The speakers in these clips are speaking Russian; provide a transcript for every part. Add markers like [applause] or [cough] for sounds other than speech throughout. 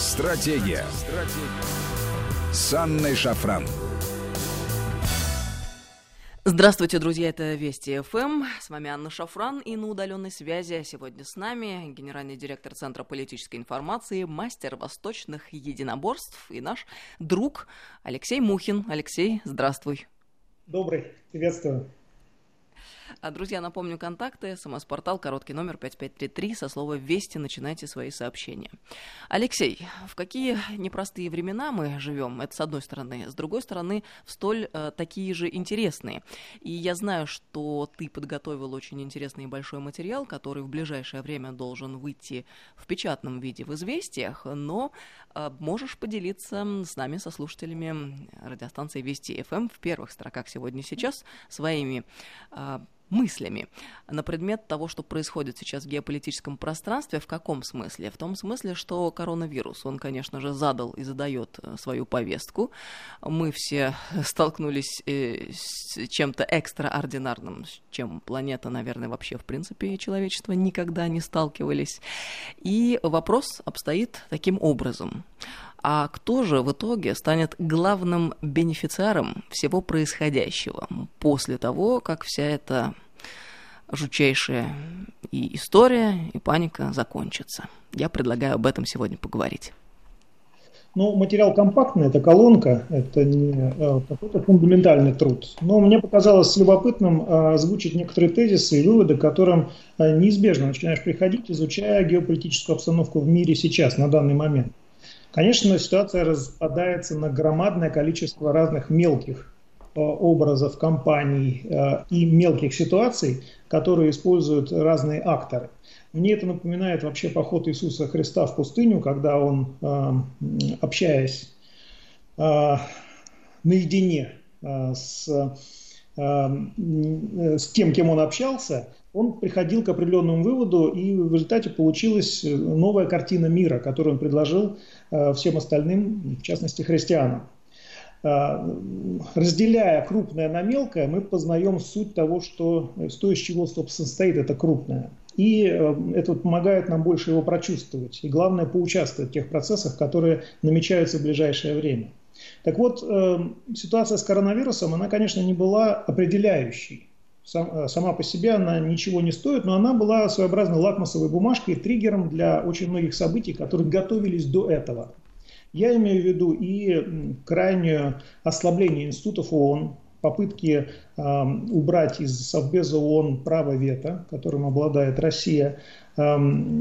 Стратегия. Стратегия. С Анной Шафран. Здравствуйте, друзья, это Вести ФМ. С вами Анна Шафран и на удаленной связи сегодня с нами генеральный директор Центра политической информации, мастер восточных единоборств и наш друг Алексей Мухин. Алексей, здравствуй. Добрый, приветствую. А, друзья, напомню контакты. СМС-портал, короткий номер 5533. Со слова «Вести» начинайте свои сообщения. Алексей, в какие непростые времена мы живем? Это с одной стороны. С другой стороны, в столь э, такие же интересные. И я знаю, что ты подготовил очень интересный и большой материал, который в ближайшее время должен выйти в печатном виде в «Известиях», но э, можешь поделиться с нами, со слушателями радиостанции «Вести ФМ» в первых строках сегодня сейчас своими э, мыслями на предмет того, что происходит сейчас в геополитическом пространстве. В каком смысле? В том смысле, что коронавирус, он, конечно же, задал и задает э, свою повестку. Мы все [laughs] столкнулись э, с чем-то экстраординарным, с чем планета, наверное, вообще, в принципе, человечество никогда не сталкивались. И вопрос обстоит таким образом. А кто же в итоге станет главным бенефициаром всего происходящего после того, как вся эта жутчайшая и история, и паника закончится? Я предлагаю об этом сегодня поговорить. Ну, материал компактный, это колонка, это не а, какой-то фундаментальный труд. Но мне показалось любопытным а, озвучить некоторые тезисы и выводы, к которым а, неизбежно начинаешь приходить, изучая геополитическую обстановку в мире сейчас, на данный момент. Конечно, ситуация распадается на громадное количество разных мелких э, образов компаний э, и мелких ситуаций, которые используют разные акторы. Мне это напоминает вообще поход Иисуса Христа в пустыню, когда он, э, общаясь наедине с, с тем, кем он общался, он приходил к определенному выводу, и в результате получилась новая картина мира, которую он предложил э, всем остальным, в частности христианам. Э, разделяя крупное на мелкое, мы познаем суть того, что, то, из чего, собственно, состоит это крупное. И э, это помогает нам больше его прочувствовать. И главное, поучаствовать в тех процессах, которые намечаются в ближайшее время. Так вот, ситуация с коронавирусом, она, конечно, не была определяющей. Э, сама по себе она ничего не стоит, но она была своеобразной лакмусовой бумажкой, триггером для очень многих событий, которые готовились до этого. Я имею в виду и крайнее ослабление институтов ООН, попытки э, убрать из Совбеза ООН право вето, которым обладает Россия. Э,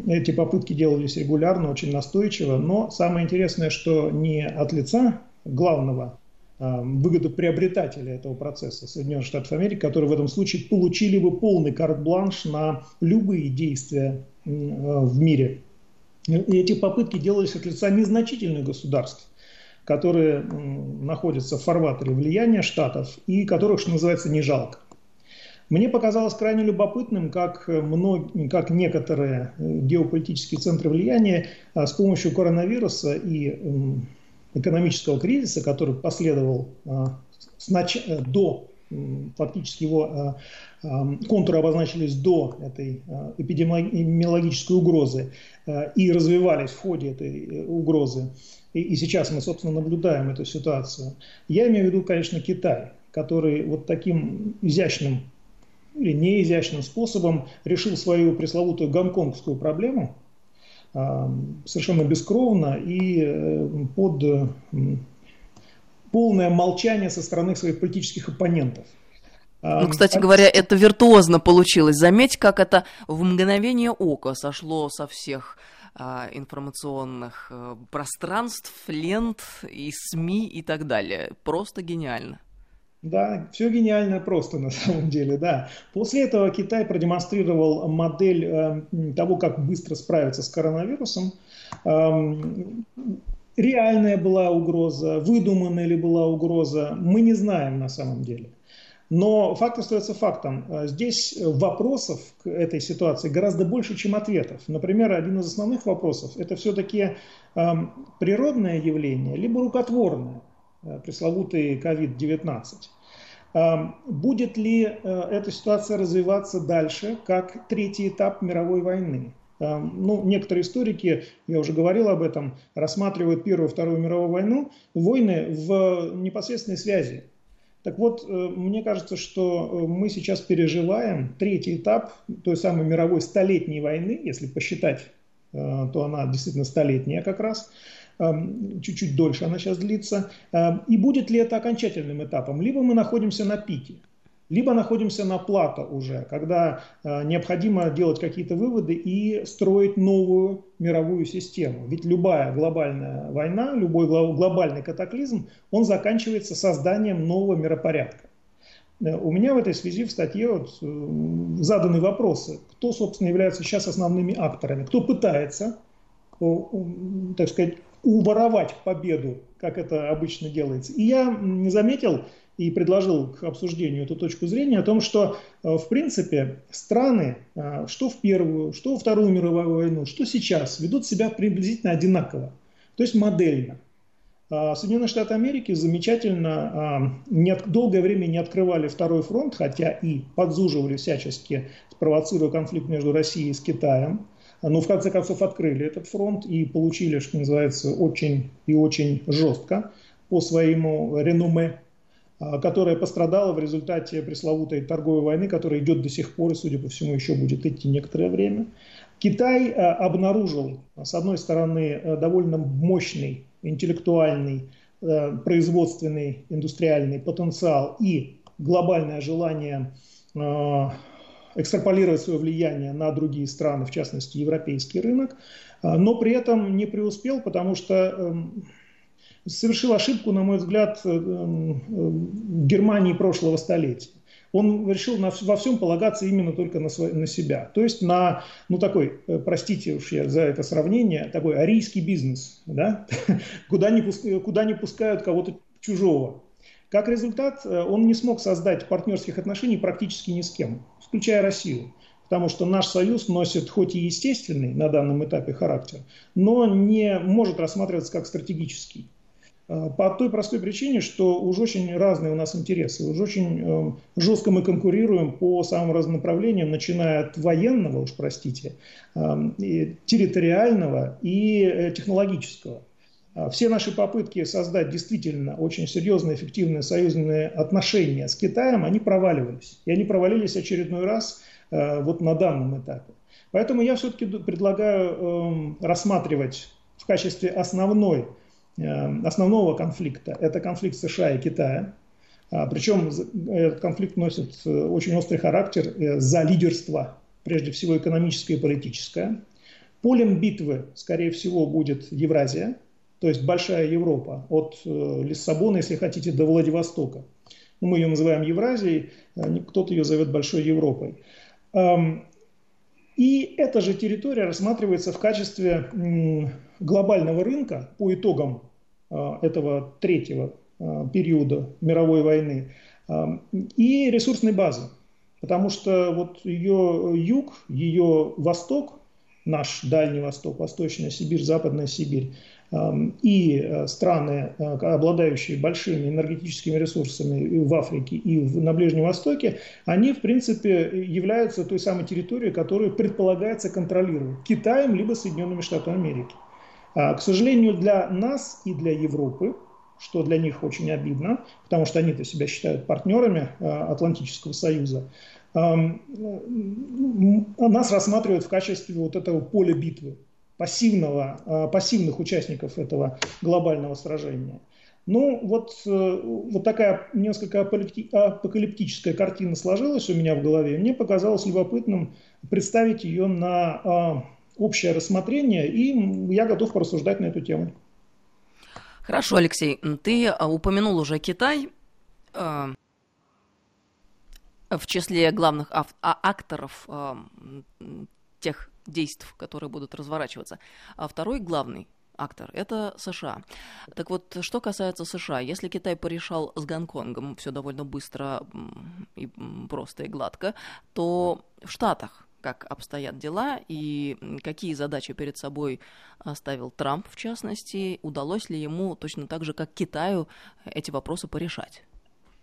эти попытки делались регулярно, очень настойчиво, но самое интересное, что не от лица главного выгодоприобретателя этого процесса Соединенных Штатов Америки, которые в этом случае получили бы полный карт-бланш на любые действия э, в мире. И эти попытки делались от лица незначительных государств, которые находятся в фарватере влияния Штатов и которых, что называется, не жалко. Мне показалось крайне любопытным, как, мног... как некоторые э, геополитические центры влияния с помощью коронавируса и экономического кризиса, который последовал а, э, до, фактически его а, а, контуры обозначились до этой эпидемиологической угрозы и развивались в ходе этой э, угрозы. И, и сейчас мы, собственно, наблюдаем эту ситуацию. Я имею в виду, конечно, Китай, который вот таким изящным или неизящным способом решил свою пресловутую гонконгскую проблему – совершенно бескровно и э, под полное молчание со стороны своих политических оппонентов. Ну, кстати говоря, это виртуозно получилось. Заметь, как это в мгновение ока сошло со всех а, информационных а, пространств, лент и СМИ и так далее. Просто гениально. Да, все гениально просто на самом деле, да. После этого Китай продемонстрировал модель э, того, как быстро справиться с коронавирусом. Эм, реальная была угроза, выдуманная ли была угроза, мы не знаем на самом деле. Но факт остается фактом. Э, здесь вопросов к этой ситуации гораздо больше, чем ответов. Например, один из основных вопросов – это все-таки э, природное явление, либо рукотворное. Э, пресловутый COVID-19. Эм, будет ли э, эта ситуация развиваться дальше, как третий этап мировой войны? ну, некоторые историки, я уже говорил об этом, рассматривают Первую и Вторую мировую войну, войны в непосредственной связи. Так вот, э, мне кажется, что э, мы сейчас переживаем третий этап той самой мировой столетней войны, если посчитать, то она действительно столетняя как раз, эм, чуть-чуть дольше она сейчас длится. И будет ли это окончательным этапом? Либо мы находимся на пике, либо находимся на плато уже, когда э, необходимо делать какие-то выводы и строить новую мировую систему. Ведь любая глобальная война, любой глобальный катаклизм, он заканчивается созданием нового миропорядка. Э, у меня в этой связи в статье вот, э, заданы вопросы, кто, собственно, является сейчас основными акторами, кто пытается, так сказать, уворовать победу, как это обычно делается. И я заметил и предложил к обсуждению эту точку зрения о том, что, э, в принципе, страны, э, что в Первую, что во Вторую мировую войну, что сейчас, ведут себя приблизительно одинаково, то есть модельно. А Соединенные Штаты Америки замечательно а, не, долгое время не открывали второй фронт, хотя и подзуживали всячески, спровоцируя конфликт между Россией и Китаем. Но в конце концов открыли этот фронт и получили, что называется, очень и очень жестко по своему реноме а, которая пострадала в результате пресловутой торговой войны, которая идет до сих пор и, судя по всему, еще будет идти некоторое время. Китай а, обнаружил, с одной стороны, а, довольно мощный интеллектуальный, производственный, индустриальный потенциал и глобальное желание экстраполировать свое влияние на другие страны, в частности, европейский рынок, но при этом не преуспел, потому что эм, совершил ошибку, на мой взгляд, э, э, Германии прошлого столетия. Он решил на, во всем полагаться именно только на, свой, на себя. То есть на, ну такой, э, простите уж я за это сравнение, такой арийский бизнес, да? [laughs] куда, не пускают, куда не пускают кого-то чужого. Как результат, он не смог создать партнерских отношений практически ни с кем, включая Россию. Потому что наш союз носит хоть и естественный на данном этапе характер, но не может рассматриваться как стратегический. Э, по той простой причине, что уже очень разные у нас интересы, уже очень э, жестко мы конкурируем по самым разным направлениям, начиная от военного, уж простите, э, территориального и технологического. Все наши попытки создать действительно очень серьезные, эффективные союзные отношения с Китаем, они проваливались. И они провалились очередной раз вот на данном этапе. Поэтому я все-таки предлагаю рассматривать в качестве основной Э, основного конфликта. Это конфликт США и Китая. А, Причем этот конфликт носит э, очень острый характер э, за лидерство, прежде всего экономическое и политическое. Полем битвы, скорее всего, будет Евразия, то есть Большая Европа, от Лиссабона, если хотите, до Владивостока. Ну, мы ее называем Евразией, кто-то ее зовет Большой Европой. И эта же территория рассматривается в качестве глобального рынка по итогам а, этого третьего периода мировой войны и ресурсной базы. Потому что вот ее юг, ее восток, наш Дальний Восток, Восточная Сибирь, Западная Сибирь и страны, обладающие большими энергетическими ресурсами в Африке и на Ближнем Востоке, они, в принципе, являются той самой территорией, которую предполагается контролировать Китаем либо Соединенными Штатами Америки. А, к сожалению, для нас и для Европы, что для них очень обидно, потому что они-то себя считают партнерами а, Атлантического Союза, нас рассматривают в качестве вот этого поля битвы, пассивного, а, пассивных участников этого глобального сражения. Ну, вот, э, вот такая несколько апокалиптическая картина сложилась у меня в голове. Мне показалось любопытным представить ее на общее рассмотрение, и я готов порассуждать на эту тему. Хорошо, Алексей, ты упомянул уже Китай э, в числе главных ав- а, э, тех действий, которые будут разворачиваться. А второй главный актор, это США. Так вот, что касается США, если Китай порешал с Гонконгом все довольно быстро и просто и гладко, то в Штатах как обстоят дела и какие задачи перед собой ставил Трамп, в частности, удалось ли ему точно так же, как Китаю, эти вопросы порешать?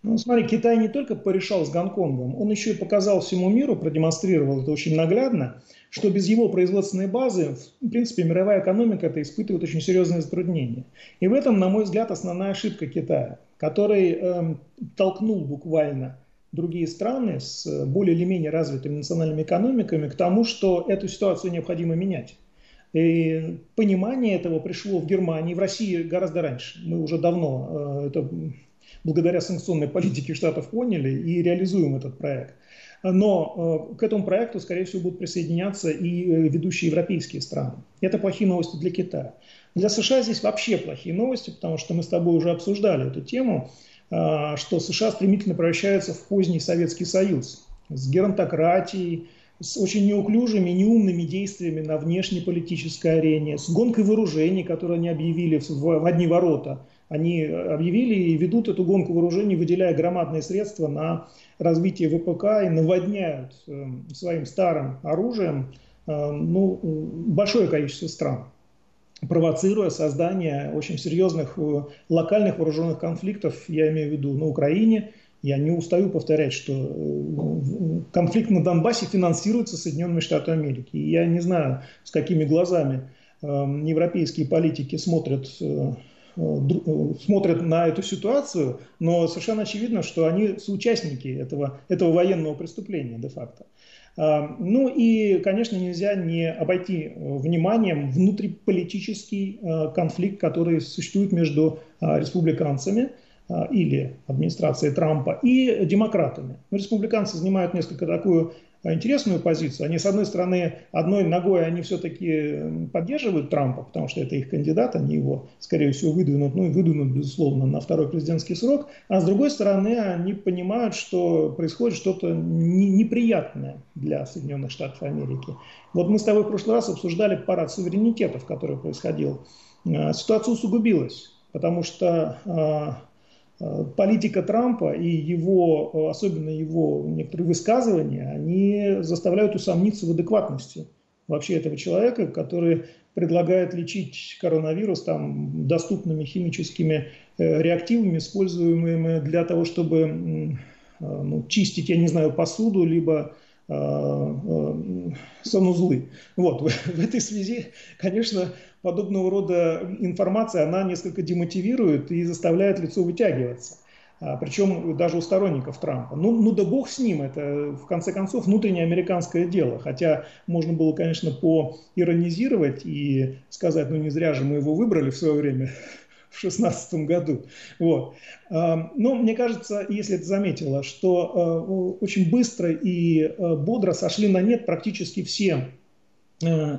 Ну, смотри, Китай не только порешал с Гонконгом, он еще и показал всему миру, продемонстрировал это очень наглядно, что без его производственной базы, в принципе, мировая экономика это испытывает очень серьезные затруднения. И в этом, на мой взгляд, основная ошибка Китая, который эм, толкнул буквально другие страны с более или менее развитыми национальными экономиками к тому, что эту ситуацию необходимо менять. И понимание этого пришло в Германии, в России гораздо раньше. Мы уже давно э, это благодаря санкционной политике Штатов поняли и реализуем этот проект. Но э, к этому проекту, скорее всего, будут присоединяться и э, ведущие европейские страны. Это плохие новости для Китая. Для США здесь вообще плохие новости, потому что мы с тобой уже обсуждали эту тему, э, что США стремительно превращаются в поздний Советский Союз с геронтократией, с очень неуклюжими, неумными действиями на внешнеполитической арене, с гонкой вооружений, которые они объявили в одни ворота – они объявили и ведут эту гонку вооружений, выделяя громадные средства на развитие ВПК и наводняют эм, своим старым оружием э, ну, большое количество стран провоцируя создание очень серьезных э, локальных вооруженных конфликтов, я имею в виду на Украине. Я не устаю повторять, что э, конфликт на Донбассе финансируется Соединенными Штатами Америки. И я не знаю, с какими глазами эм, европейские политики смотрят Э, э, смотрят на эту ситуацию, но совершенно очевидно, что они соучастники этого, этого военного преступления де-факто. А, ну и, конечно, нельзя не обойти вниманием внутриполитический э, конфликт, который существует между республиканцами или администрацией Трампа и демократами. Республиканцы занимают несколько такую интересную позицию. Они, с одной стороны, одной ногой они все-таки поддерживают Трампа, потому что это их кандидат, они его, скорее всего, выдвинут, ну и выдвинут, безусловно, на второй президентский срок. А с другой стороны, они понимают, что происходит что-то неприятное для Соединенных Штатов Америки. Вот мы с тобой в прошлый раз обсуждали парад суверенитетов, который происходил. А, ситуация усугубилась, потому что Э, политика Трампа и его, э, особенно его некоторые высказывания, они заставляют усомниться в адекватности вообще этого человека, который предлагает лечить коронавирус там, доступными химическими э, реактивами, используемыми для того, чтобы ну, чистить, я не знаю, посуду, либо санузлы. Вот. [laughs] В этой связи, конечно, подобного рода информация, она несколько демотивирует и заставляет лицо вытягиваться. А, причем даже у сторонников Трампа. Ну, ну да бог с ним, это в конце концов внутреннее американское дело. Хотя можно было, конечно, поиронизировать и сказать, ну не зря же мы его выбрали в свое время, в 2016 году. Вот. А, но мне кажется, если ты заметила, что а, очень быстро и бодро сошли на нет практически все Э,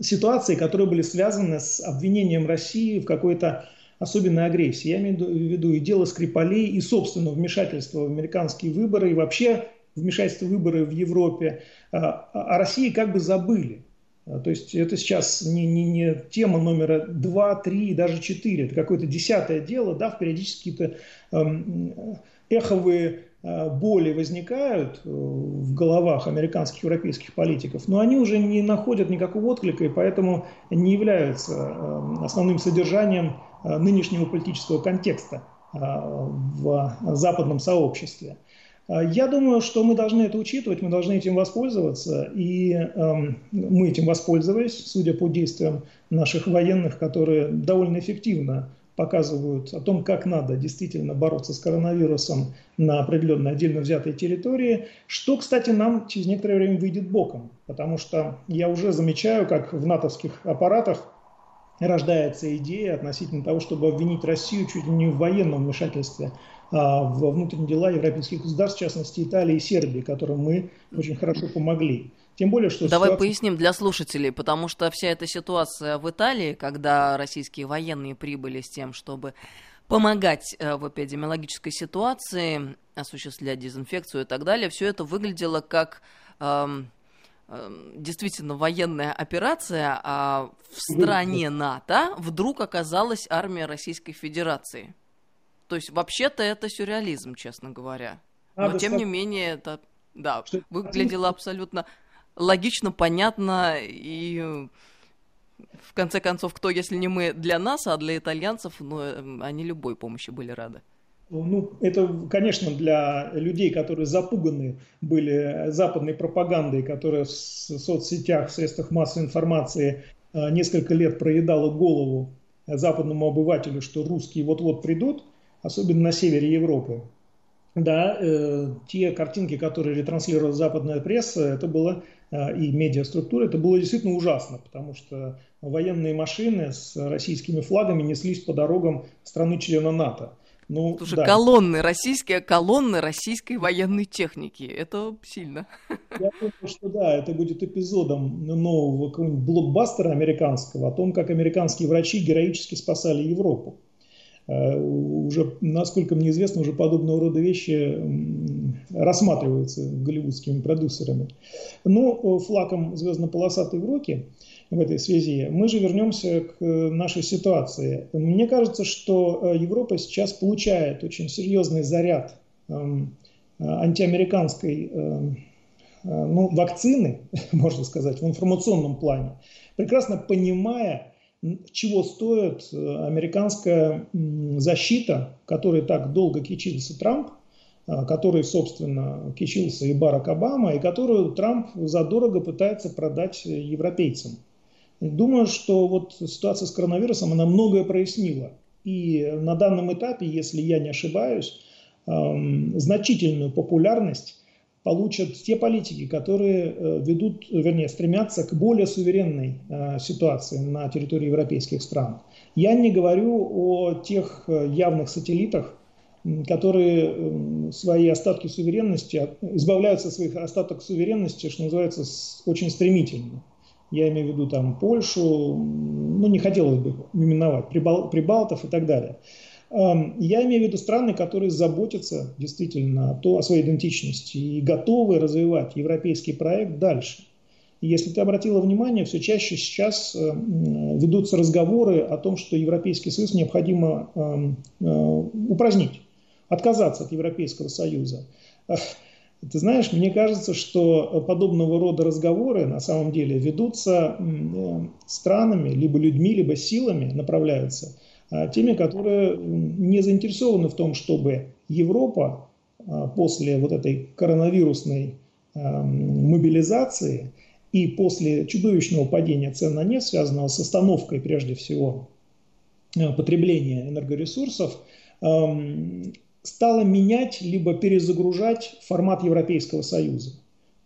ситуации, которые были связаны с обвинением России в какой-то особенной агрессии. Я имею в виду и дело Скрипалей, и собственного вмешательства в американские выборы, и вообще вмешательство в выборы в Европе. А, а о России как бы забыли. А, то есть это сейчас не, не, не тема номера 2, 3, даже 4. Это какое-то десятое дело, да, периодически какие-то эм, эховые Э, боли возникают э, в головах американских европейских политиков, но они уже не находят никакого отклика и поэтому не являются э, основным содержанием нынешнего политического контекста в западном сообществе. Я думаю, что мы должны это учитывать, мы должны этим воспользоваться, и э, мы этим воспользовались, судя по действиям наших военных, которые довольно эффективно показывают о том, как надо действительно бороться с коронавирусом на определенной отдельно взятой территории, что, кстати, нам через некоторое время выйдет боком, потому что я уже замечаю, как в натовских аппаратах рождается идея относительно того, чтобы обвинить Россию чуть ли не в военном вмешательстве а во внутренние дела европейских государств, в частности Италии и Сербии, которым мы очень хорошо помогли. Тем более, что Давай ситуация... поясним для слушателей, потому что вся эта ситуация в Италии, когда российские военные прибыли с тем, чтобы помогать э, в эпидемиологической ситуации, осуществлять дезинфекцию и так далее, все это выглядело как эм, эм, действительно военная операция, а в стране НАТО вдруг оказалась армия Российской Федерации. То есть вообще-то это сюрреализм, честно говоря. Но тем не менее это да, выглядело абсолютно логично, понятно и в конце концов, кто, если не мы для нас, а для итальянцев, ну, эм, они любой помощи были рады. Ну, это, конечно, для людей, которые запуганы были западной пропагандой, которая в соцсетях, в средствах массовой информации э, несколько лет проедала голову западному обывателю, что русские вот-вот придут, особенно на севере Европы. Да, э, те картинки, которые ретранслировала западная пресса, это было э, и медиаструктура, это было действительно ужасно, потому что военные машины с российскими флагами неслись по дорогам страны-члена НАТО. Ну, Слушай, да. колонны, российские колонны российской военной техники. Это сильно. Я думаю, что да, это будет эпизодом нового блокбастера американского о том, как американские врачи героически спасали Европу. Э, уже, насколько мне известно, уже подобного рода вещи рассматриваются голливудскими продюсерами. Но э, флаком звездно-полосатой в руки – в этой связи. Мы же вернемся к э, нашей ситуации. Мне кажется, что э, Европа сейчас получает очень серьезный заряд эм, э, антиамериканской эм, ну, вакцины, [laughs] можно сказать, в информационном плане, прекрасно понимая, чего стоит американская защита, которой так долго кичился Трамп, который, собственно, кичился и Барак Обама, и которую Трамп задорого пытается продать европейцам. Думаю, что вот ситуация с коронавирусом, она многое прояснила. И на данном этапе, если я не ошибаюсь, эм, значительную популярность получат те политики, которые э, ведут, вернее, стремятся к более суверенной э, ситуации на территории европейских стран. Я не говорю о тех э, явных сателлитах, которые свои остатки суверенности, избавляются от своих остаток суверенности, что называется, очень стремительно я имею в виду там Польшу, ну не хотелось бы именовать, Прибал, Прибалтов и так далее. Я имею в виду страны, которые заботятся действительно о своей идентичности и готовы развивать европейский проект дальше. И если ты обратила внимание, все чаще сейчас ведутся разговоры о том, что Европейский Союз необходимо э, упразднить, отказаться от Европейского Союза. Ты знаешь, мне кажется, что подобного рода разговоры на самом деле ведутся э, странами, либо людьми, либо силами направляются, теми, которые не заинтересованы в том, чтобы Европа а, после вот этой коронавирусной а, мобилизации и после чудовищного падения цен на нефть, связанного с остановкой прежде всего потребления энергоресурсов, стала менять либо перезагружать формат Европейского Союза.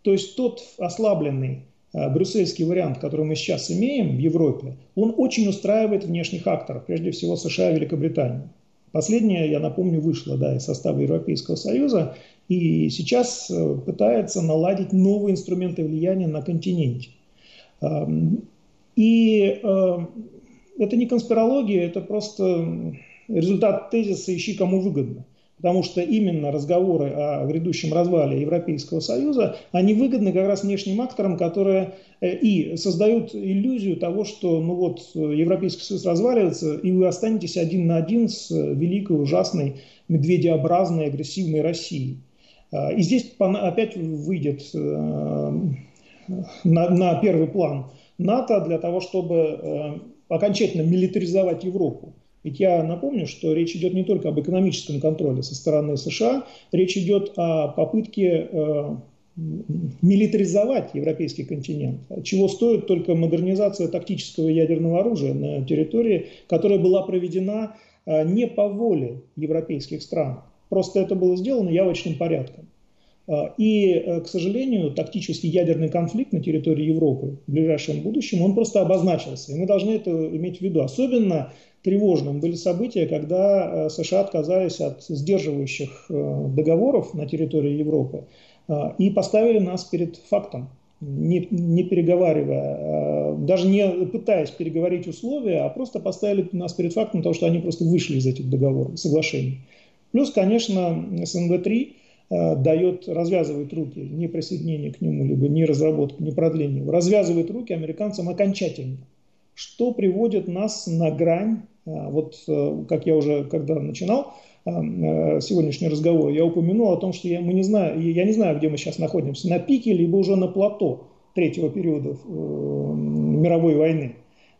То есть тот ослабленный брюссельский вариант, который мы сейчас имеем в Европе, он очень устраивает внешних акторов, прежде всего США и Великобританию. Последняя, я напомню, вышла да, из состава Европейского Союза и сейчас э, пытается наладить новые инструменты влияния на континенте. Эм, и э, это не конспирология, это просто результат тезиса «ищи кому выгодно» потому что именно разговоры о грядущем развале Европейского Союза, они выгодны как раз внешним акторам, которые э, и создают иллюзию того, что ну вот, Европейский Союз разваливается, и вы останетесь один на один с великой, ужасной, медведеобразной, агрессивной Россией. А, и здесь опять выйдет э, на, первый план НАТО для того, чтобы э, окончательно милитаризовать Европу. Ведь я напомню, что речь идет не только об экономическом контроле со стороны США, речь идет о попытке э, милитаризовать европейский континент, чего стоит только модернизация тактического ядерного оружия на территории, которая была проведена э, не по воле европейских стран. Просто это было сделано явочным порядком. Э, и, э, к сожалению, тактический ядерный конфликт на территории Европы в ближайшем будущем, он просто обозначился. И мы должны это иметь в виду. Особенно тревожным были события, когда э, США отказались от сдерживающих э, договоров на территории Европы э, и поставили нас перед фактом, не, не переговаривая, даже не пытаясь переговорить условия, а просто поставили нас перед фактом того, что они просто вышли из этих договоров, соглашений. Плюс, конечно, СНГ-3 дает, развязывает руки, не присоединение к нему, либо не разработка, не продление, развязывает руки американцам окончательно, что приводит нас на грань а, вот, э, как я уже когда начинал э, сегодняшний разговор, я упомянул о том, что я, мы не знаю, я не знаю, где мы сейчас находимся, на пике, либо уже на плато третьего периода э, мировой войны.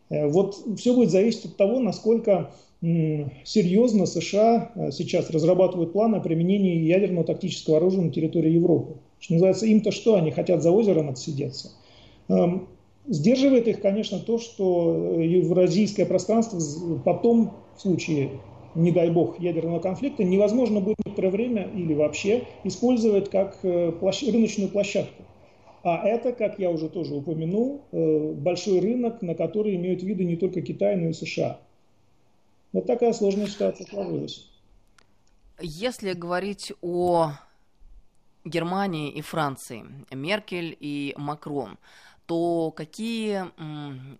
Вот все будет зависеть от того, насколько серьезно США сейчас разрабатывают планы о применении ядерного тактического оружия на территории Европы. Что называется, им-то что, они хотят за озером отсидеться. Эм, сдерживает их, конечно, то, что евразийское пространство потом, в случае, не дай бог, ядерного конфликта, невозможно будет некоторое время или вообще использовать как э, рыночную площадку. А это, как я уже тоже упомянул, э, большой рынок, на который имеют виды не только Китай, но и США. Вот такая сложная ситуация сложилась. Если говорить о Германии и Франции, Меркель и Макрон, то какие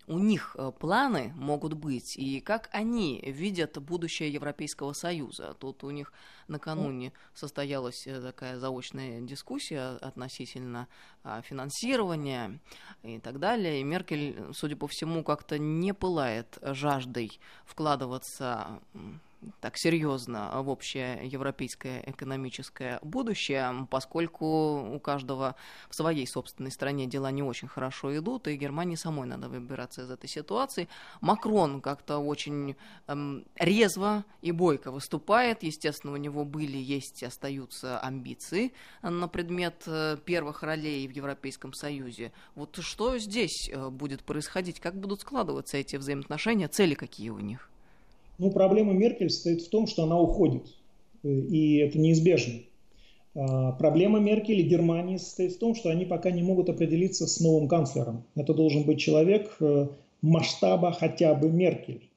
у них э, планы могут быть и как они видят будущее Европейского Союза? Тут у них накануне состоялась э, такая заочная дискуссия относительно а, финансирования и так далее. И Меркель, судя по всему, как-то не пылает жаждой вкладываться так серьезно в общее европейское экономическое будущее, поскольку у каждого в своей собственной стране дела не очень хорошо идут, и Германии самой надо выбираться из этой ситуации. Макрон как-то очень эм, резво и бойко выступает. Естественно, у него были, есть и остаются амбиции на предмет э, первых ролей в Европейском Союзе. Вот что здесь э, будет происходить? Как будут складываться эти взаимоотношения? Цели какие у них? Ну, проблема Меркель состоит в том, что она уходит, э, и это неизбежно. А, проблема Меркель и Германии состоит в том, что они пока не могут определиться с новым канцлером. Это должен быть человек э, масштаба хотя бы Меркель.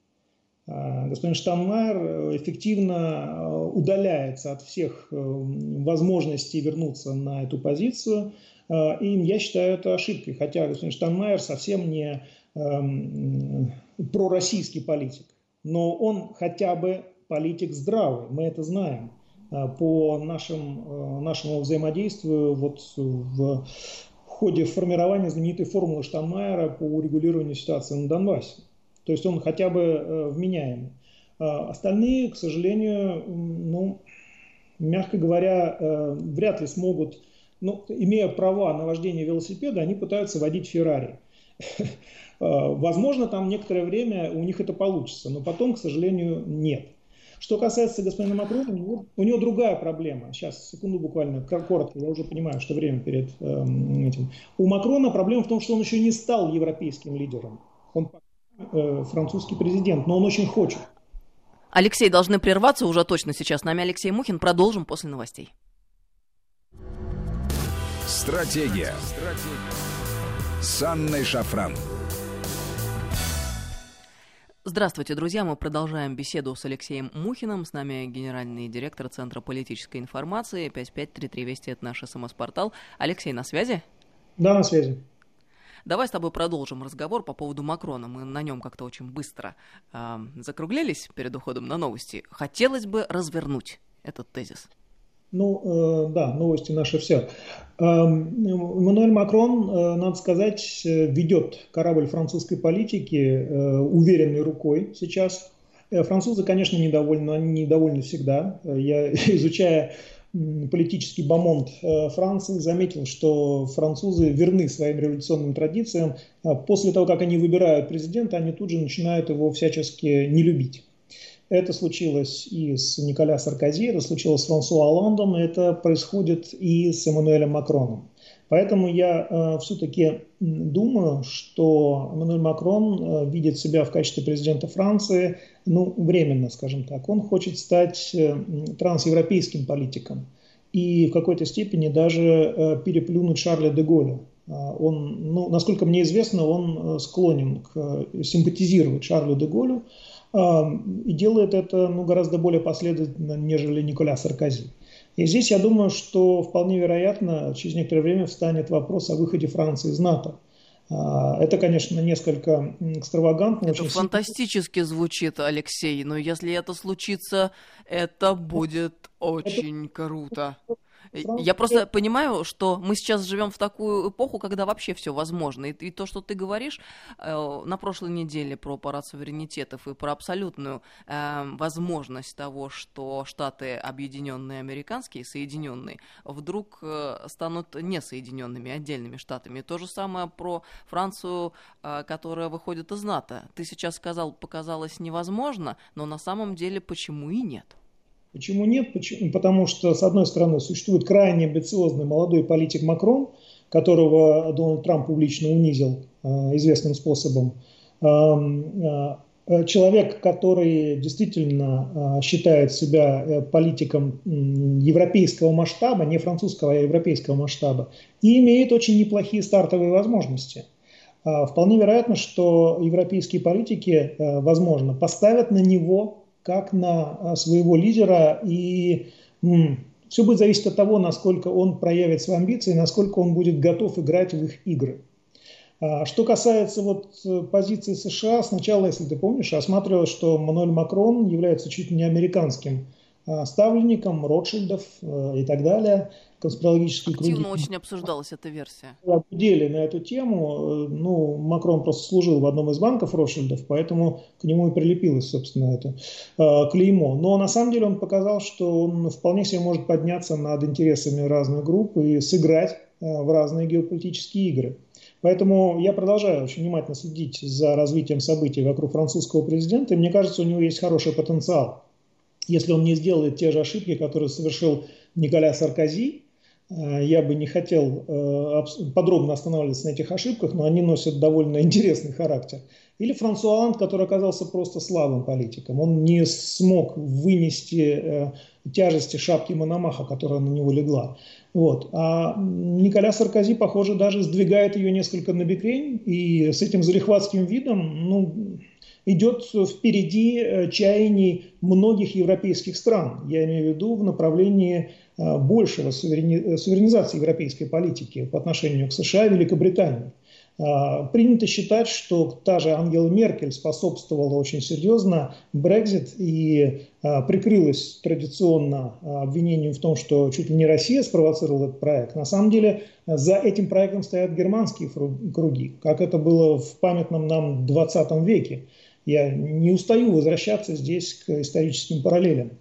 А, господин Штанмайер э, эффективно удаляется от всех возможностей вернуться на эту позицию. И я считаю это ошибкой, хотя господин Штанмайер совсем не эм, пророссийский политик но он хотя бы политик здравый, мы это знаем а, по нашим, а, нашему взаимодействию вот в ходе формирования знаменитой формулы Штанмайера по урегулированию ситуации на Донбассе. То есть он хотя бы э, вменяемый. А остальные, к сожалению, ну, мягко говоря, вряд ли смогут, ну, имея права на вождение велосипеда, они пытаются водить Феррари. [laughs] Э, возможно, там некоторое время у них это получится, но потом, к сожалению, нет. Что касается господина Макрона, у него, у него другая проблема. Сейчас, секунду буквально, коротко, я уже понимаю, что время перед э, этим. У Макрона проблема в том, что он еще не стал европейским лидером. Он э, французский президент, но он очень хочет. Алексей, должны прерваться уже точно сейчас. С нами Алексей Мухин. Продолжим после новостей. Стратегия. Стратегия. С Анной Шафран. Здравствуйте, друзья. Мы продолжаем беседу с Алексеем Мухиным. С нами генеральный директор Центра политической информации. 553320 – это наш СМС-портал. Алексей, на связи? Да, на связи. Давай с тобой продолжим разговор по поводу Макрона. Мы на нем как-то очень быстро э, закруглились перед уходом на новости. Хотелось бы развернуть этот тезис. Ну, э, да, новости наши все. Э, Эммануэль Макрон, э, надо сказать, ведет корабль французской политики э, уверенной рукой сейчас. Э, французы, конечно, недовольны, они недовольны всегда. Я, [laughs] изучая политический бомонд э, Франции, заметил, что французы верны своим революционным традициям. После того, как они выбирают президента, они тут же начинают его всячески не любить. Это случилось и с Николя Саркози, это случилось с Франсуа Оландом, это происходит и с Эммануэлем Макроном. Поэтому я э, все-таки думаю, что Эммануэль Макрон э, видит себя в качестве президента Франции, ну, временно, скажем так. Он хочет стать э, трансевропейским политиком и в какой-то степени даже э, переплюнуть Шарля де Голля. А, он, ну, насколько мне известно, он э, склонен к э, симпатизировать Шарлю де Голлю, и делает это ну, гораздо более последовательно, нежели Николя Саркози. И здесь я думаю, что вполне вероятно через некоторое время встанет вопрос о выходе Франции из НАТО. А, это, конечно, несколько экстравагантно. Это очень фантастически сильно. звучит, Алексей, но если это случится, это будет очень это... круто. Франция... Я просто понимаю, что мы сейчас живем в такую эпоху, когда вообще все возможно. И, и то, что ты говоришь э, на прошлой неделе про парад суверенитетов и про абсолютную э, возможность того, что Штаты объединенные американские, соединенные, вдруг э, станут несоединенными отдельными штатами. То же самое про Францию, э, которая выходит из НАТО. Ты сейчас сказал, показалось невозможно, но на самом деле почему и нет? Почему нет? Почему? Потому что, с одной стороны, существует крайне амбициозный молодой политик Макрон, которого Дональд Трамп публично унизил э, известным способом. Э, э, человек, который действительно э, считает себя э, политиком э, европейского масштаба, не французского, а европейского масштаба, и имеет очень неплохие стартовые возможности. Э, вполне вероятно, что европейские политики, э, возможно, поставят на него как на а, своего лидера. И все будет зависеть от того, насколько он проявит свои амбиции, насколько он будет готов играть в их игры. А, что касается вот э, позиции США, сначала, если ты помнишь, осматривалось, что Мануэль Макрон является чуть не американским ставленником Ротшильдов э, и так далее конспирологические Активно круги. очень обсуждалась эта версия. Обдели на эту тему. Ну, Макрон просто служил в одном из банков Ротшильдов, поэтому к нему и прилепилось, собственно, это э, клеймо. Но на самом деле он показал, что он вполне себе может подняться над интересами разных групп и сыграть э, в разные геополитические игры. Поэтому я продолжаю очень внимательно следить за развитием событий вокруг французского президента, и мне кажется, у него есть хороший потенциал. Если он не сделает те же ошибки, которые совершил Николя Саркози, Э, я бы не хотел э, подробно останавливаться на этих ошибках, но они носят довольно интересный характер. Или Франсуа Оланд, который оказался просто слабым политиком. Он не смог вынести э, тяжести шапки Мономаха, которая на него легла. Вот. А Николя Саркози, похоже, даже сдвигает ее несколько на бекрень, и с этим залихватским видом ну, идет впереди чаяний многих европейских стран. Я имею в виду в направлении Э, большего суверени... Э, суверенизации европейской политики по отношению к США и Великобритании. Э, принято считать, что та же Ангела Меркель способствовала очень серьезно Брекзит и прикрылась традиционно обвинением в том, что чуть ли не Россия спровоцировала этот проект. На самом деле за этим проектом стоят германские круги, как это было в памятном нам 20 веке. Я не устаю возвращаться здесь к историческим параллелям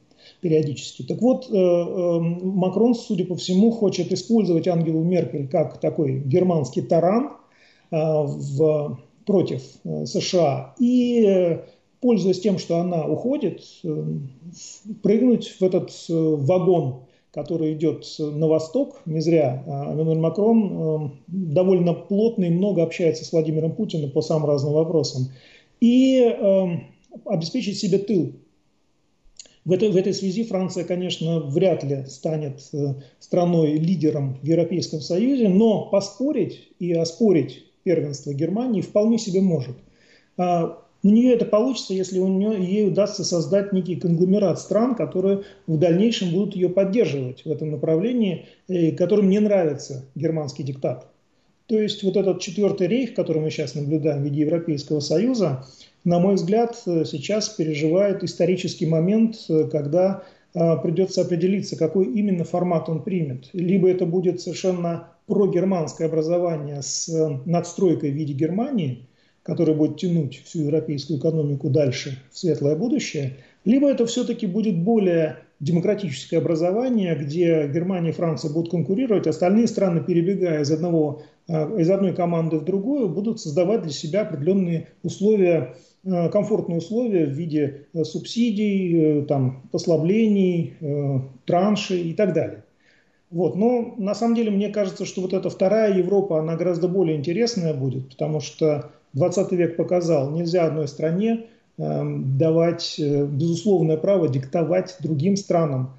периодически. Так вот, э, э, Макрон, судя по всему, хочет использовать Ангелу Меркель как такой германский таран э, в, против США и, пользуясь тем, что она уходит, прыгнуть в этот вагон который идет на восток. Не зря Эммануэль Макрон довольно плотно и много общается с Владимиром Путиным по самым разным вопросам. И обеспечить себе тыл в этой, в этой связи Франция, конечно, вряд ли станет э, страной-лидером в Европейском Союзе, но поспорить и оспорить первенство Германии вполне себе может. А у нее это получится, если у нее, ей удастся создать некий конгломерат стран, которые в дальнейшем будут ее поддерживать в этом направлении, которым не нравится германский диктат. То есть вот этот четвертый рейх, который мы сейчас наблюдаем в виде Европейского Союза, на мой взгляд, э, сейчас переживает исторический момент, э, когда э, придется определиться, какой именно формат он примет. Либо это будет совершенно прогерманское образование с надстройкой в виде Германии, которое будет тянуть всю европейскую экономику дальше в светлое будущее, либо это все-таки будет более демократическое образование, где Германия и Франция будут конкурировать, остальные страны, перебегая из, одного, из одной команды в другую, будут создавать для себя определенные условия Э, комфортные условия в виде э, субсидий, э, там, послаблений, траншей и так далее. Вот. Но на самом деле мне кажется, что вот эта вторая Европа, она гораздо более интересная будет, потому что 20 век показал, нельзя одной стране давать безусловное право диктовать другим странам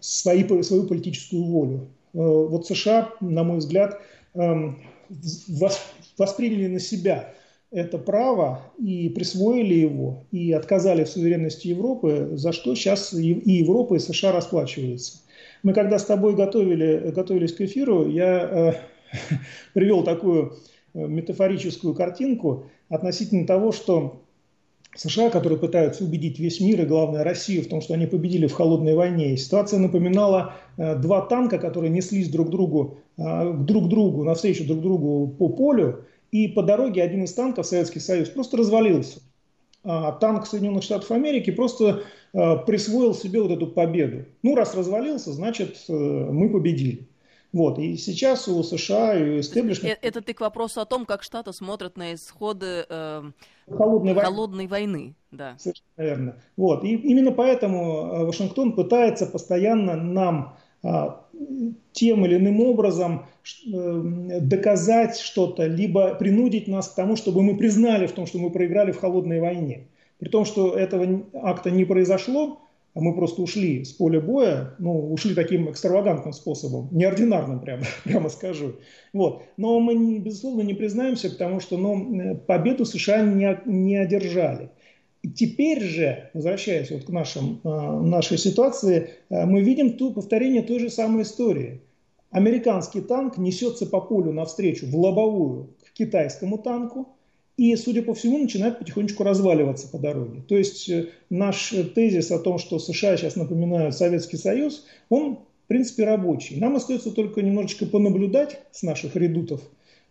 свои, свою политическую волю. Вот США, на мой взгляд, восприняли на себя это право и присвоили его, и отказали в суверенности Европы, за что сейчас и Европа, и США расплачиваются. Мы когда с тобой готовили, готовились к эфиру, я э, [laughs] привел такую э, метафорическую картинку относительно того, что США, которые пытаются убедить весь мир и, главное, Россию в том, что они победили в холодной войне. И ситуация напоминала э, два танка, которые неслись друг, другу, э, друг другу, навстречу друг другу по полю, и по дороге один из танков, Советский Союз, просто развалился. А танк Соединенных Штатов Америки просто э, присвоил себе вот эту победу. Ну, раз развалился, значит, мы победили. Вот, и сейчас у США и у истеблишмента... Это, это ты к вопросу о том, как Штаты смотрят на исходы э, холодной, холодной войны. Да. Совершенно верно. Вот, и именно поэтому э, Вашингтон пытается постоянно нам а, тем или иным образом э, доказать что-то, либо принудить нас к тому, чтобы мы признали в том, что мы проиграли в холодной войне. При том, что этого акта не произошло, мы просто ушли с поля боя, ну, ушли таким экстравагантным способом, неординарным, прямо, [laughs] прямо скажу. Вот. Но мы, безусловно, не признаемся, потому что ну, победу США не, не одержали. Теперь же, возвращаясь вот к нашим, а, нашей ситуации, а, мы видим ту, повторение той же самой истории. Американский танк несется по полю навстречу в лобовую к китайскому танку – и, судя по всему, начинает потихонечку разваливаться по дороге. То есть э, наш тезис о том, что США сейчас напоминают Советский Союз, он, в принципе, рабочий. Нам остается только немножечко понаблюдать с наших редутов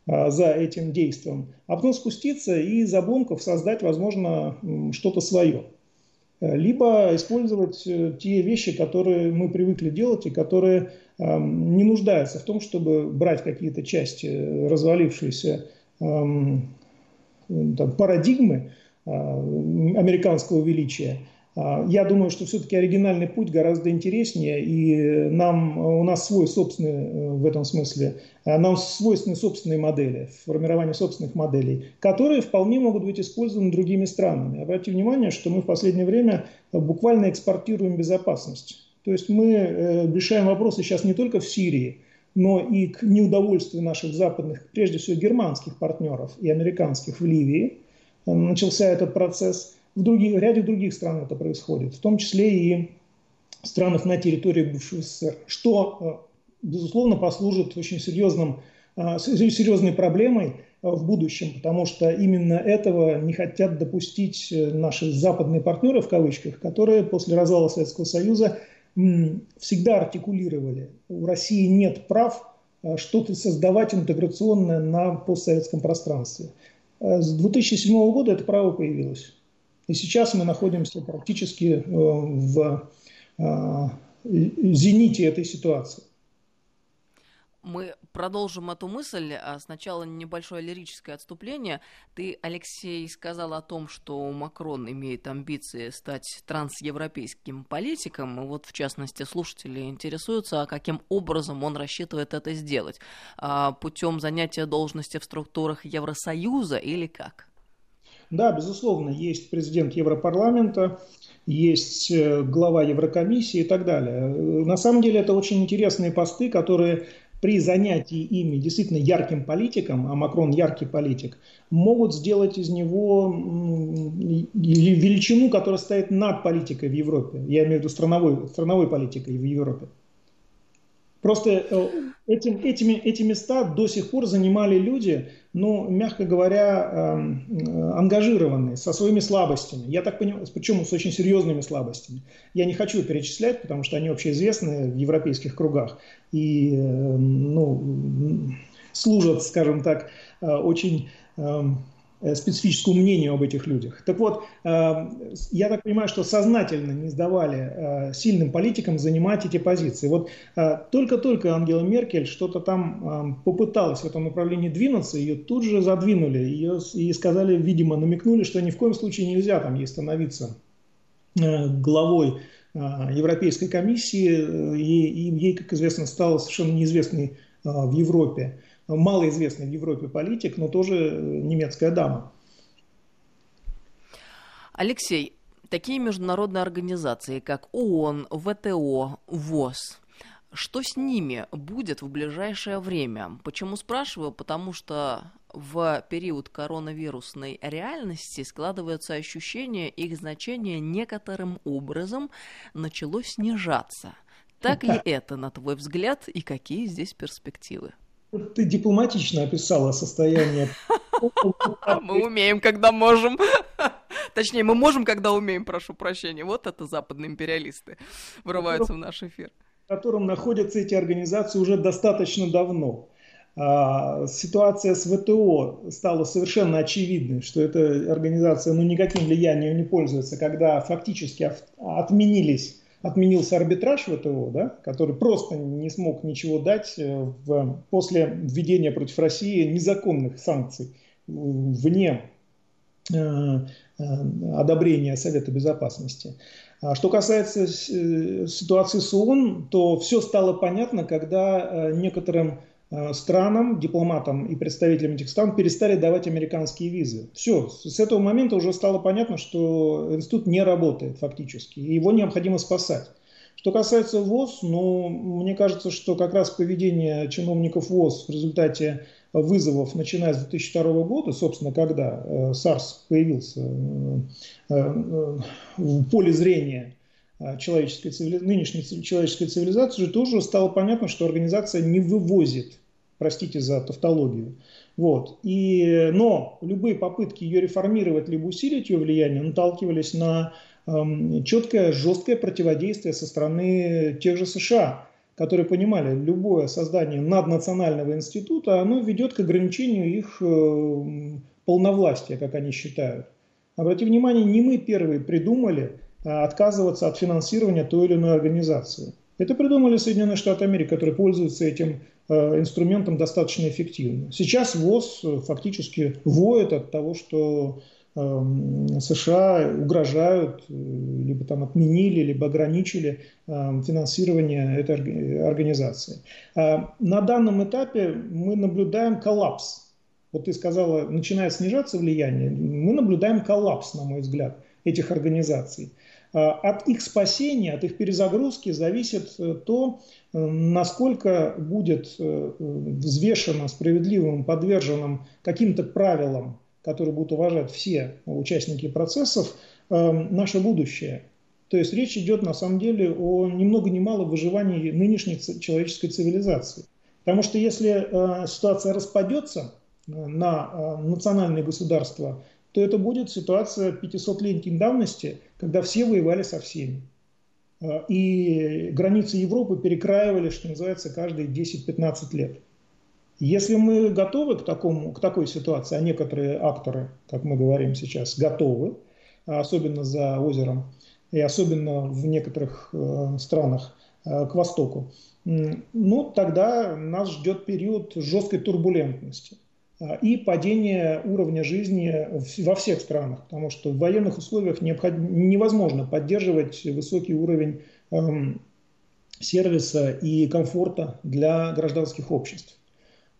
а, за этим действием, а потом спуститься и из обломков создать, возможно, что-то свое. Э, либо использовать э, те вещи, которые мы привыкли делать и которые не нуждаются в том, чтобы брать какие-то части развалившиеся там, парадигмы а, американского величия. А, я думаю, что все-таки оригинальный путь гораздо интереснее, и нам, у нас свой собственный э, в этом смысле, а, нам свойственны собственные модели, формирование собственных моделей, которые вполне могут быть использованы другими странами. Обратите внимание, что мы в последнее время буквально экспортируем безопасность. То есть мы э, решаем вопросы сейчас не только в Сирии, но и к неудовольствию наших западных, прежде всего германских партнеров и американских в Ливии, э, начался этот процесс. В, других, в ряде других стран это происходит, в том числе и в странах на территории бывшего СССР, что, э, безусловно, послужит очень серьезным, э, серьезной проблемой в будущем, потому что именно этого не хотят допустить наши западные партнеры, в кавычках, которые после развала Советского Союза всегда артикулировали, у России нет прав э, что-то создавать интеграционное на постсоветском пространстве. Э, с 2007 года это право появилось. И сейчас мы находимся практически э, в зените этой ситуации. Мы продолжим эту мысль. А сначала небольшое лирическое отступление. Ты, Алексей, сказал о том, что Макрон имеет амбиции стать трансевропейским политиком. И вот, в частности, слушатели интересуются, а каким образом он рассчитывает это сделать. А путем занятия должности в структурах Евросоюза или как? Да, безусловно, есть президент Европарламента, есть э, глава Еврокомиссии и так далее. На самом деле это очень интересные посты, которые при занятии ими действительно ярким политиком, а Макрон яркий политик, могут сделать из него величину, которая стоит над политикой в Европе. Я имею в виду страновой, страновой политикой в Европе. Просто э, этим, этими, эти места до сих пор занимали люди, ну, мягко говоря, эм, э, ангажированные, со своими слабостями. Я так понимаю, причем с очень серьезными слабостями. Я не хочу перечислять, потому что они общеизвестны в европейских кругах. И, эм, ну, служат, скажем так, э, очень эм, Э, специфическому мнению об этих людях. Так вот, э, я так понимаю, что сознательно не сдавали э, сильным политикам занимать эти позиции. Вот только-только Ангела Меркель что-то там попыталась в этом направлении двинуться, ее тут же задвинули ее и сказали, видимо, намекнули, что ни в коем случае нельзя там ей становиться главой Европейской комиссии, и ей, как известно, стало совершенно неизвестной в Европе малоизвестный в Европе политик, но тоже немецкая дама. Алексей, такие международные организации, как ООН, ВТО, ВОЗ, что с ними будет в ближайшее время? Почему спрашиваю? Потому что в период коронавирусной реальности складывается ощущение, их значение некоторым образом начало снижаться. Так ли это, на твой взгляд, и какие здесь перспективы? Ты дипломатично описала состояние. [laughs] Мы умеем, когда можем. Точнее, мы можем, когда умеем, прошу прощения. Вот это западные империалисты вырываются в наш эфир. В котором находятся эти организации уже достаточно давно. А, ситуация с ВТО стала совершенно очевидной, что эта организация ну, никаким влиянием не пользуется, когда фактически отменились, отменился арбитраж ВТО, да, который просто не смог ничего дать э, в, после введения против России незаконных санкций вне э, э, одобрения Совета Безопасности. А что касается ситуации с ООН, то все стало понятно, когда некоторым Э, странам, дипломатам и представителям этих стран перестали давать американские визы. Все, с этого момента уже стало понятно, что институт не работает фактически, и его необходимо спасать. Что касается ВОЗ, ну, мне кажется, что как раз поведение чиновников ВОЗ в результате вызовов, начиная с 2002 года, собственно, когда э, САРС появился э, в поле зрения человеческой цивили... нынешней человеческой цивилизации, же тоже стало понятно, что организация не вывозит простите за тавтологию. Вот. И, но любые попытки ее реформировать либо усилить ее влияние наталкивались на эм, четкое, жесткое противодействие со стороны тех же США, которые понимали, любое создание наднационального института, оно ведет к ограничению их э, полновластия, как они считают. Обратите внимание, не мы первые придумали а, отказываться от финансирования той или иной организации. Это придумали Соединенные Штаты Америки, которые пользуются этим Э, инструментом достаточно эффективно. Сейчас ВОЗ э, фактически воет от того, что эм, США угрожают, э, либо там отменили, либо ограничили эм, финансирование этой организации. На данном этапе мы наблюдаем коллапс. Вот ты сказала, начинает снижаться влияние, мы наблюдаем коллапс, на мой взгляд, этих организаций. От их спасения, от их перезагрузки зависит то, насколько будет э, взвешено, справедливым, подверженным каким-то правилам, которые будут уважать все участники процессов, э, наше будущее. То есть речь идет на самом деле о ни много ни мало выживании нынешней человеческой цивилизации. Потому что если э, ситуация распадется на национальные государства, то это будет ситуация 500-летней давности, когда все воевали со всеми. Э, и границы Европы перекраивали, что называется, каждые 10-15 лет. Если мы готовы к, такому, к такой ситуации, а некоторые акторы, как мы говорим сейчас, готовы, особенно за озером, и особенно в некоторых э, странах э, к востоку, ну, тогда нас ждет период жесткой турбулентности. А, и падение уровня жизни во всех странах, потому что в военных условиях невозможно поддерживать высокий уровень эм, сервиса и комфорта для гражданских обществ.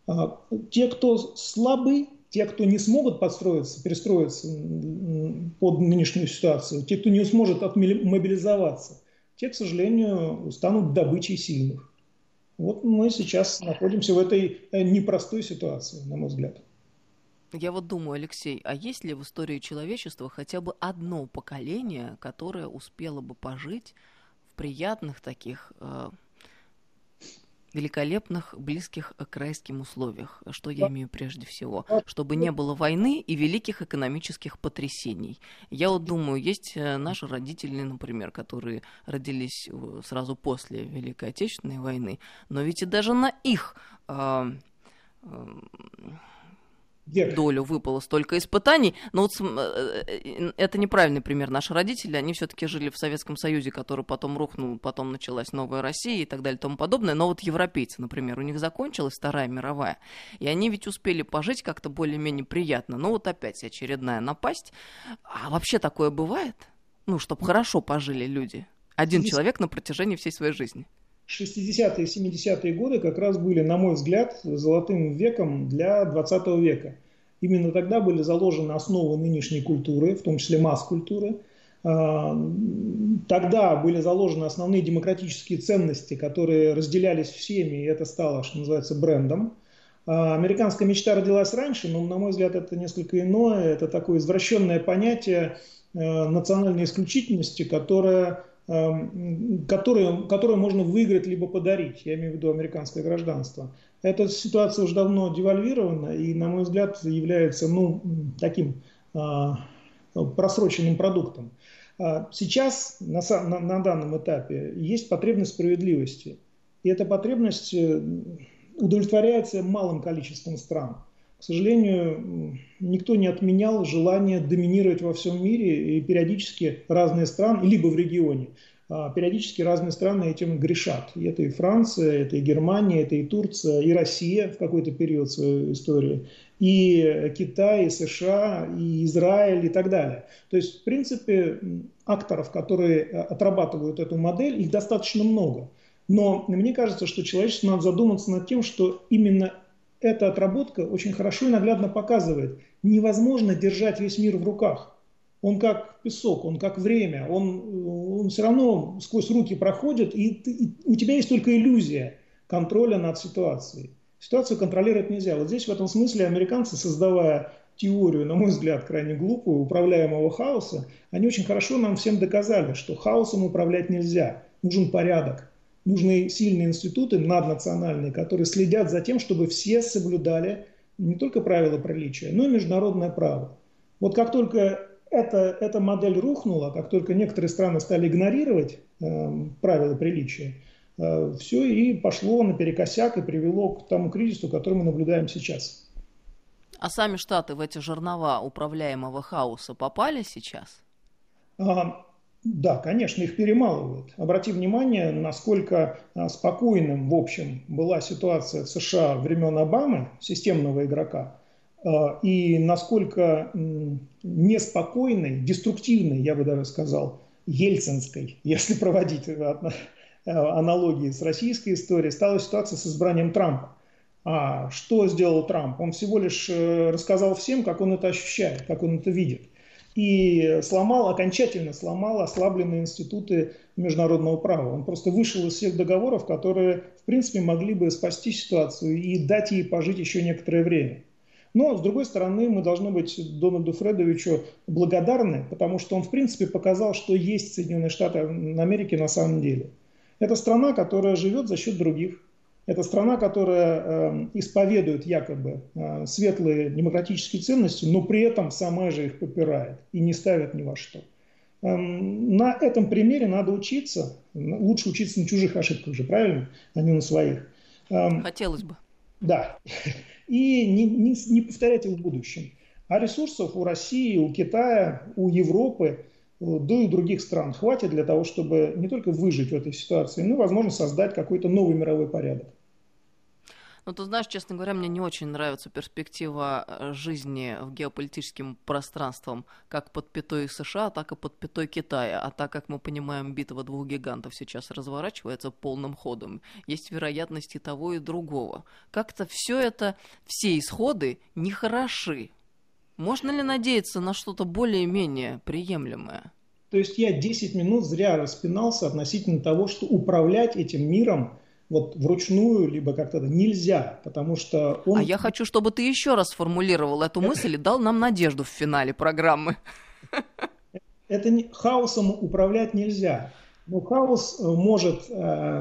А, те, кто слабы, те, кто не смогут подстроиться, перестроиться под нынешнюю ситуацию, те, кто не сможет отмобилизоваться, те, к сожалению, станут добычей сильных. Вот мы сейчас находимся в этой э, непростой ситуации, на мой взгляд. Я вот думаю, Алексей, а есть ли в истории человечества хотя бы одно поколение, которое успело бы пожить в приятных таких э, великолепных, близких к райским условиях. Что я имею прежде всего? Чтобы не было войны и великих экономических потрясений. Я вот думаю, есть э, наши родители, например, которые родились э, сразу после Великой Отечественной войны, но ведь и даже на их э, Вверх. долю выпало столько испытаний. Но вот э, э, это неправильный пример. Наши родители, они все-таки жили в Советском Союзе, который потом рухнул, потом началась новая Россия и так далее и тому подобное. Но вот европейцы, например, у них закончилась Вторая мировая, и они ведь успели пожить как-то более-менее приятно. Но вот опять очередная напасть. А вообще такое бывает? Ну, чтобы хорошо пожили люди. Один Здесь... человек на протяжении всей своей жизни. 60-е и 70-е годы как раз были, на мой взгляд, золотым веком для 20 века. Именно тогда были заложены основы нынешней культуры, в том числе масс-культуры. А, тогда были заложены основные демократические ценности, которые разделялись всеми, и это стало, что называется, брендом. А, американская мечта родилась раньше, но, на мой взгляд, это несколько иное. Это такое извращенное понятие э, национальной исключительности, которое которые, которые можно выиграть либо подарить, я имею в виду американское гражданство. Эта ситуация уже давно девальвирована и, на мой взгляд, является ну, таким а, просроченным продуктом. А сейчас, на, на, на данном этапе, есть потребность справедливости. И эта потребность э, удовлетворяется малым количеством стран. К сожалению, никто не отменял желание доминировать во всем мире, и периодически разные страны, либо в регионе, а, периодически разные страны этим грешат. И это и Франция, это и Германия, это и Турция, и Россия в какой-то период своей истории, и Китай, и США, и Израиль и так далее. То есть, в принципе, акторов, которые а, отрабатывают эту модель, их достаточно много. Но мне кажется, что человечеству надо задуматься над тем, что именно эта отработка очень хорошо и наглядно показывает, невозможно держать весь мир в руках. Он как песок, он как время, он, он все равно сквозь руки проходит, и, ты, и у тебя есть только иллюзия контроля над ситуацией. Ситуацию контролировать нельзя. Вот здесь в этом смысле американцы, создавая теорию, на мой взгляд, крайне глупую, управляемого хаоса, они очень хорошо нам всем доказали, что хаосом управлять нельзя. Нужен порядок. Нужны сильные институты наднациональные, которые следят за тем, чтобы все соблюдали не только правила приличия, но и международное право. Вот как только эта, эта модель рухнула, как только некоторые страны стали игнорировать э, правила приличия, э, все и пошло наперекосяк и привело к тому кризису, который мы наблюдаем сейчас. А сами Штаты в эти жернова управляемого хаоса попали сейчас? А, да, конечно, их перемалывают. Обрати внимание, насколько а, спокойным, в общем, была ситуация в США времен Обамы, системного игрока, а, и насколько неспокойной, деструктивной, я бы даже сказал, ельцинской, [laughs] если проводить э, аналогии с российской историей, стала ситуация с избранием Трампа. А что сделал Трамп? Он всего лишь э, рассказал всем, как он это ощущает, как он это видит. И сломал, окончательно сломал ослабленные институты международного права. Он просто вышел из всех договоров, которые, в принципе, могли бы спасти ситуацию и дать ей пожить еще некоторое время. Но, с другой стороны, мы должны быть Дональду Фредовичу благодарны, потому что он, в принципе, показал, что есть Соединенные Штаты Америки на самом деле. Это страна, которая живет за счет других. Это страна, которая э, исповедует якобы э, светлые демократические ценности, но при этом сама же их попирает и не ставит ни во что. Э, на этом примере надо учиться. Лучше учиться на чужих ошибках же, правильно, а не на своих. Э, Хотелось бы. Да и не, не, не повторять их в будущем. А ресурсов у России, у Китая, у Европы, да и других стран хватит для того, чтобы не только выжить в этой ситуации, но, возможно, создать какой-то новый мировой порядок. Ну, ты знаешь, честно говоря, мне не очень нравится перспектива э, жизни в геополитическом пространстве как под пятой США, так и под пятой Китая. А так как мы понимаем, битва двух гигантов сейчас разворачивается полным ходом, есть вероятности того и другого. Как-то все это, все исходы нехороши. Можно ли надеяться на что-то более-менее приемлемое? То есть я 10 минут зря распинался относительно того, что управлять этим миром вот вручную, либо как-то нельзя, потому что он... А я хочу, чтобы ты еще раз сформулировал эту мысль и дал нам надежду в финале программы. Это не... хаосом управлять нельзя. Но хаос э, может э,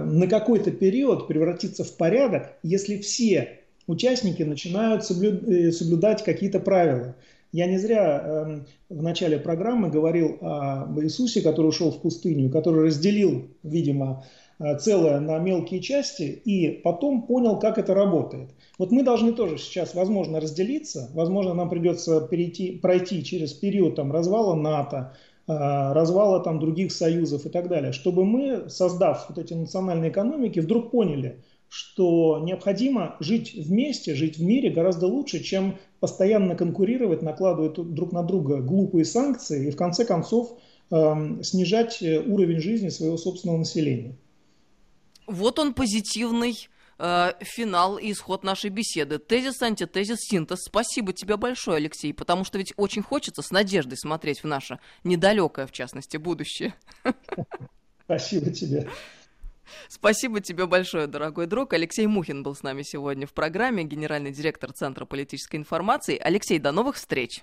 на какой-то период превратиться в порядок, если все участники начинают. Э, соблюдать какие-то правила. Я не зря э, в начале программы говорил об Иисусе, который ушел в пустыню, который разделил, видимо, Э, целое на мелкие части и потом понял, как это работает. Вот мы должны тоже сейчас, возможно, разделиться, возможно, нам придется перейти, пройти через период там, развала НАТО, э, развала там, других союзов и так далее, чтобы мы, создав вот эти национальные экономики, вдруг поняли, что необходимо жить вместе, жить в мире гораздо лучше, чем постоянно конкурировать, накладывать друг на друга глупые санкции и в конце концов эм, снижать э, уровень жизни своего собственного населения. Вот он позитивный э, финал и исход нашей беседы. Тезис, антитезис, синтез. Спасибо тебе большое, Алексей, потому что ведь очень хочется с надеждой смотреть в наше недалекое, в частности, будущее. [laughs] Спасибо тебе. Спасибо тебе большое, дорогой друг. Алексей Мухин был с нами сегодня в программе, генеральный директор Центра политической информации. Алексей, до новых встреч.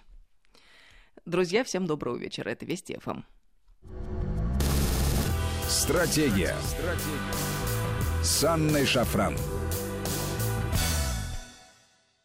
Друзья, всем доброго вечера. Это Вести ФМ. Стратегия. Стратегия с Анной Шафран.